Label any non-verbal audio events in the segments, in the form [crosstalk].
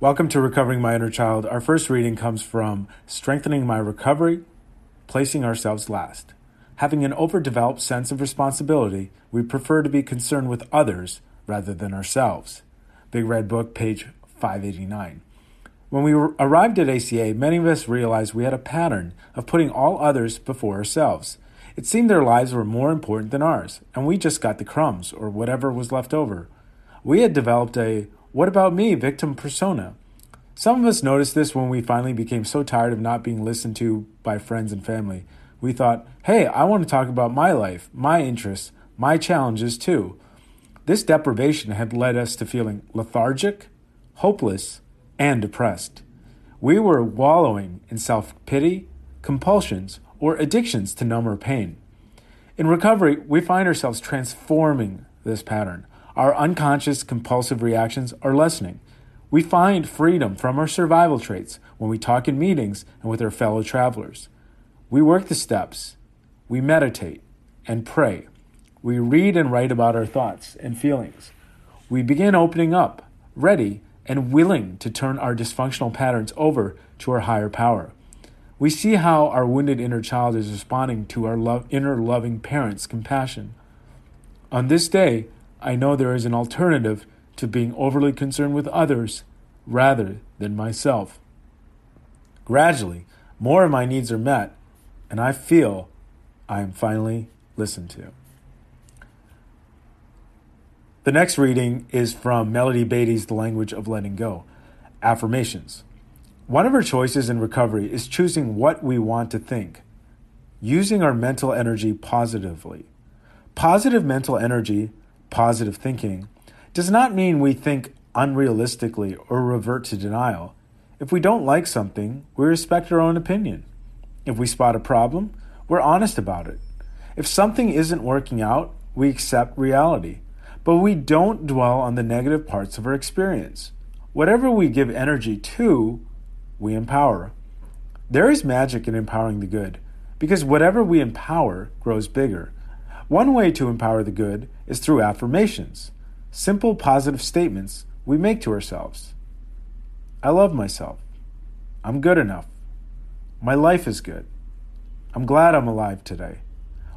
Welcome to Recovering My Inner Child. Our first reading comes from Strengthening My Recovery, Placing Ourselves Last. Having an overdeveloped sense of responsibility, we prefer to be concerned with others rather than ourselves. Big Red Book, page 589. When we arrived at ACA, many of us realized we had a pattern of putting all others before ourselves. It seemed their lives were more important than ours, and we just got the crumbs or whatever was left over. We had developed a what about me victim persona. Some of us noticed this when we finally became so tired of not being listened to by friends and family. We thought, hey, I want to talk about my life, my interests, my challenges too. This deprivation had led us to feeling lethargic, hopeless, and depressed. We were wallowing in self pity, compulsions, or addictions to numb our pain. In recovery, we find ourselves transforming this pattern. Our unconscious compulsive reactions are lessening. We find freedom from our survival traits when we talk in meetings and with our fellow travelers. We work the steps. We meditate and pray. We read and write about our thoughts and feelings. We begin opening up, ready and willing to turn our dysfunctional patterns over to our higher power. We see how our wounded inner child is responding to our love, inner loving parent's compassion. On this day, I know there is an alternative to being overly concerned with others rather than myself. Gradually, more of my needs are met, and I feel I am finally listened to. The next reading is from Melody Beattie's The Language of Letting Go Affirmations. One of our choices in recovery is choosing what we want to think, using our mental energy positively. Positive mental energy positive thinking does not mean we think unrealistically or revert to denial. If we don't like something, we respect our own opinion. If we spot a problem, we're honest about it. If something isn't working out, we accept reality. But we don't dwell on the negative parts of our experience. Whatever we give energy to, we empower. There is magic in empowering the good, because whatever we empower grows bigger. One way to empower the good is through affirmations, simple positive statements we make to ourselves. I love myself. I'm good enough. My life is good. I'm glad I'm alive today.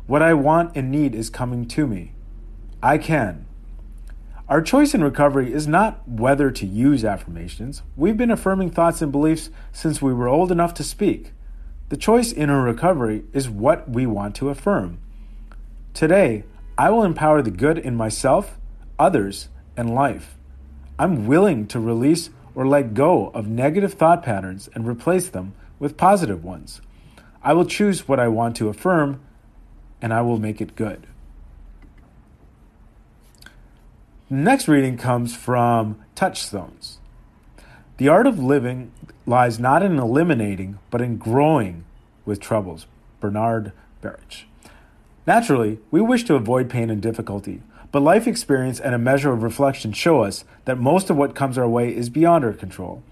What I want and need is coming to me. I can. Our choice in recovery is not whether to use affirmations. We've been affirming thoughts and beliefs since we were old enough to speak. The choice in our recovery is what we want to affirm. Today, I will empower the good in myself, others, and life. I'm willing to release or let go of negative thought patterns and replace them with positive ones. I will choose what I want to affirm and I will make it good. Next reading comes from Touchstones. The art of living lies not in eliminating, but in growing with troubles. Bernard Baruch. Naturally, we wish to avoid pain and difficulty, but life experience and a measure of reflection show us that most of what comes our way is beyond our control.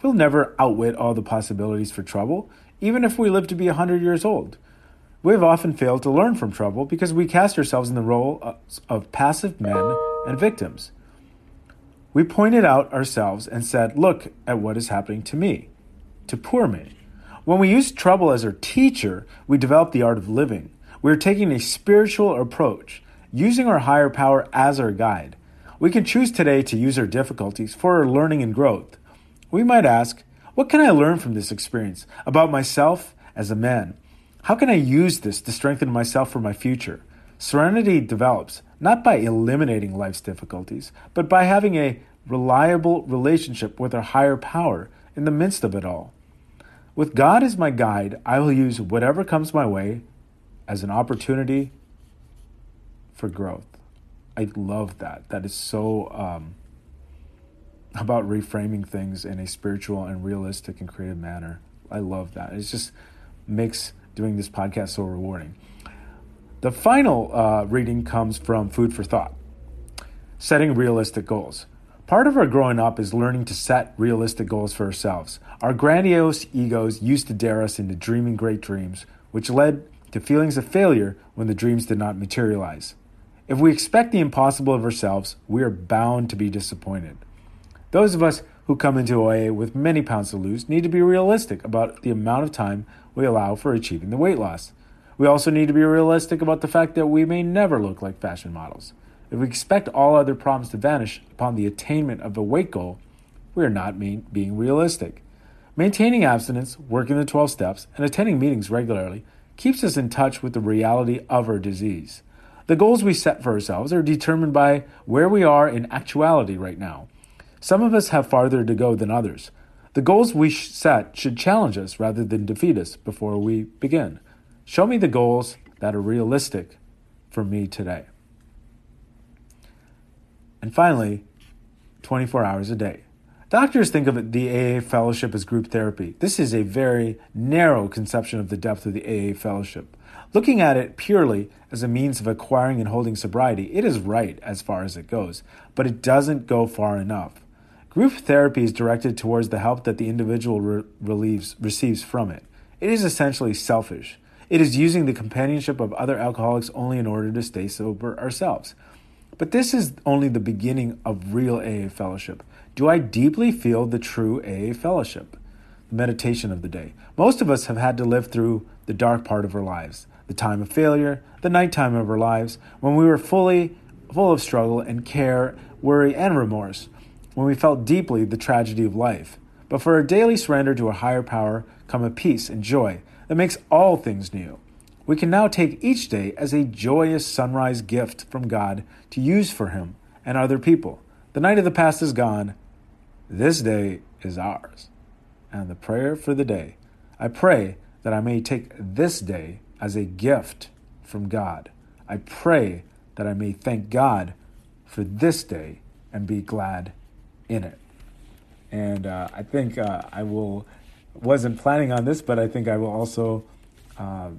We'll never outwit all the possibilities for trouble, even if we live to be a 100 years old. We have often failed to learn from trouble because we cast ourselves in the role of passive men and victims. We pointed out ourselves and said, Look at what is happening to me, to poor me. When we use trouble as our teacher, we develop the art of living. We are taking a spiritual approach, using our higher power as our guide. We can choose today to use our difficulties for our learning and growth. We might ask, What can I learn from this experience about myself as a man? How can I use this to strengthen myself for my future? Serenity develops not by eliminating life's difficulties, but by having a reliable relationship with our higher power in the midst of it all. With God as my guide, I will use whatever comes my way as an opportunity for growth. I love that. That is so um, about reframing things in a spiritual and realistic and creative manner. I love that. It just makes doing this podcast so rewarding. The final uh, reading comes from Food for Thought Setting Realistic Goals. Part of our growing up is learning to set realistic goals for ourselves. Our grandiose egos used to dare us into dreaming great dreams, which led to feelings of failure when the dreams did not materialize. If we expect the impossible of ourselves, we are bound to be disappointed. Those of us who come into OA with many pounds to lose need to be realistic about the amount of time we allow for achieving the weight loss. We also need to be realistic about the fact that we may never look like fashion models. If we expect all other problems to vanish upon the attainment of a weight goal, we are not mean, being realistic. Maintaining abstinence, working the 12 steps, and attending meetings regularly keeps us in touch with the reality of our disease. The goals we set for ourselves are determined by where we are in actuality right now. Some of us have farther to go than others. The goals we set should challenge us rather than defeat us before we begin. Show me the goals that are realistic for me today. And finally, 24 hours a day. Doctors think of the AA fellowship as group therapy. This is a very narrow conception of the depth of the AA fellowship. Looking at it purely as a means of acquiring and holding sobriety, it is right as far as it goes, but it doesn't go far enough. Group therapy is directed towards the help that the individual re- relieves, receives from it. It is essentially selfish. It is using the companionship of other alcoholics only in order to stay sober ourselves. But this is only the beginning of real AA fellowship. Do I deeply feel the true AA fellowship? The meditation of the day. Most of us have had to live through the dark part of our lives the time of failure, the nighttime of our lives, when we were fully full of struggle and care, worry, and remorse, when we felt deeply the tragedy of life. But for a daily surrender to a higher power come a peace and joy that makes all things new. We can now take each day as a joyous sunrise gift from God to use for Him and other people. The night of the past is gone. This day is ours. And the prayer for the day I pray that I may take this day as a gift from God. I pray that I may thank God for this day and be glad in it. And uh, I think uh, I will, wasn't planning on this, but I think I will also uh,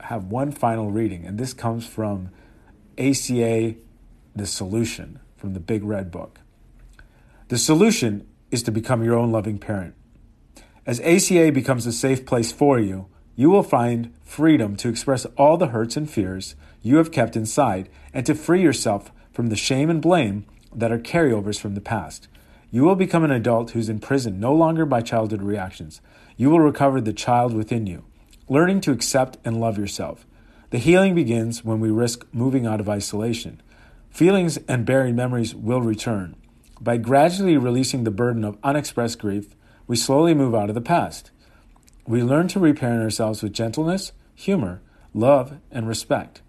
have one final reading. And this comes from ACA The Solution from the Big Red Book. The solution is to become your own loving parent. As ACA becomes a safe place for you, you will find freedom to express all the hurts and fears you have kept inside and to free yourself from the shame and blame that are carryovers from the past. You will become an adult who's imprisoned no longer by childhood reactions. You will recover the child within you, learning to accept and love yourself. The healing begins when we risk moving out of isolation. Feelings and buried memories will return. By gradually releasing the burden of unexpressed grief, we slowly move out of the past. We learn to reparent ourselves with gentleness, humor, love, and respect.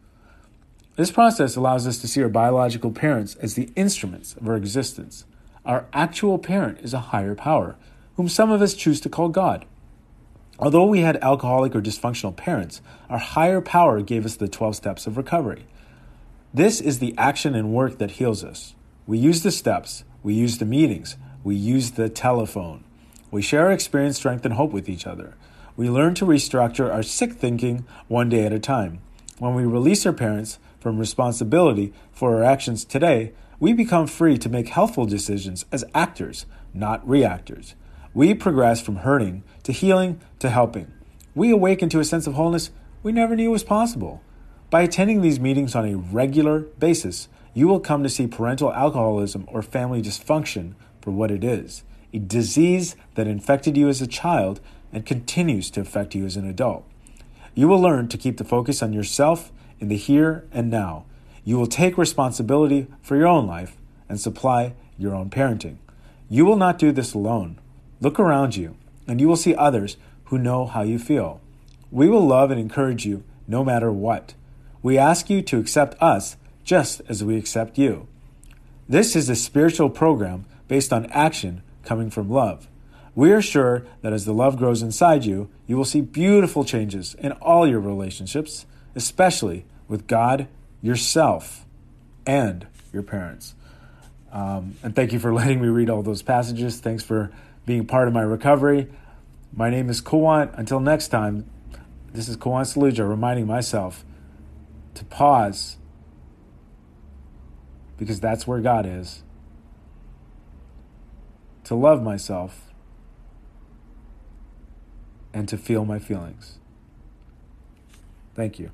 This process allows us to see our biological parents as the instruments of our existence. Our actual parent is a higher power, whom some of us choose to call God. Although we had alcoholic or dysfunctional parents, our higher power gave us the 12 steps of recovery. This is the action and work that heals us. We use the steps, we use the meetings, we use the telephone. We share our experience, strength, and hope with each other we learn to restructure our sick thinking one day at a time. When we release our parents from responsibility for our actions today, we become free to make healthful decisions as actors, not reactors. We progress from hurting to healing to helping. We awaken to a sense of wholeness we never knew was possible. By attending these meetings on a regular basis, you will come to see parental alcoholism or family dysfunction for what it is a disease that infected you as a child and continues to affect you as an adult. You will learn to keep the focus on yourself in the here and now. You will take responsibility for your own life and supply your own parenting. You will not do this alone. Look around you, and you will see others who know how you feel. We will love and encourage you no matter what. We ask you to accept us just as we accept you. This is a spiritual program based on action coming from love. We are sure that as the love grows inside you, you will see beautiful changes in all your relationships, especially with God, yourself, and your parents. Um, and thank you for [laughs] letting me read all those passages. Thanks for being part of my recovery. My name is Kuwan. Until next time, this is Kuwan Saluja reminding myself to pause because that's where God is, to love myself and to feel my feelings. Thank you.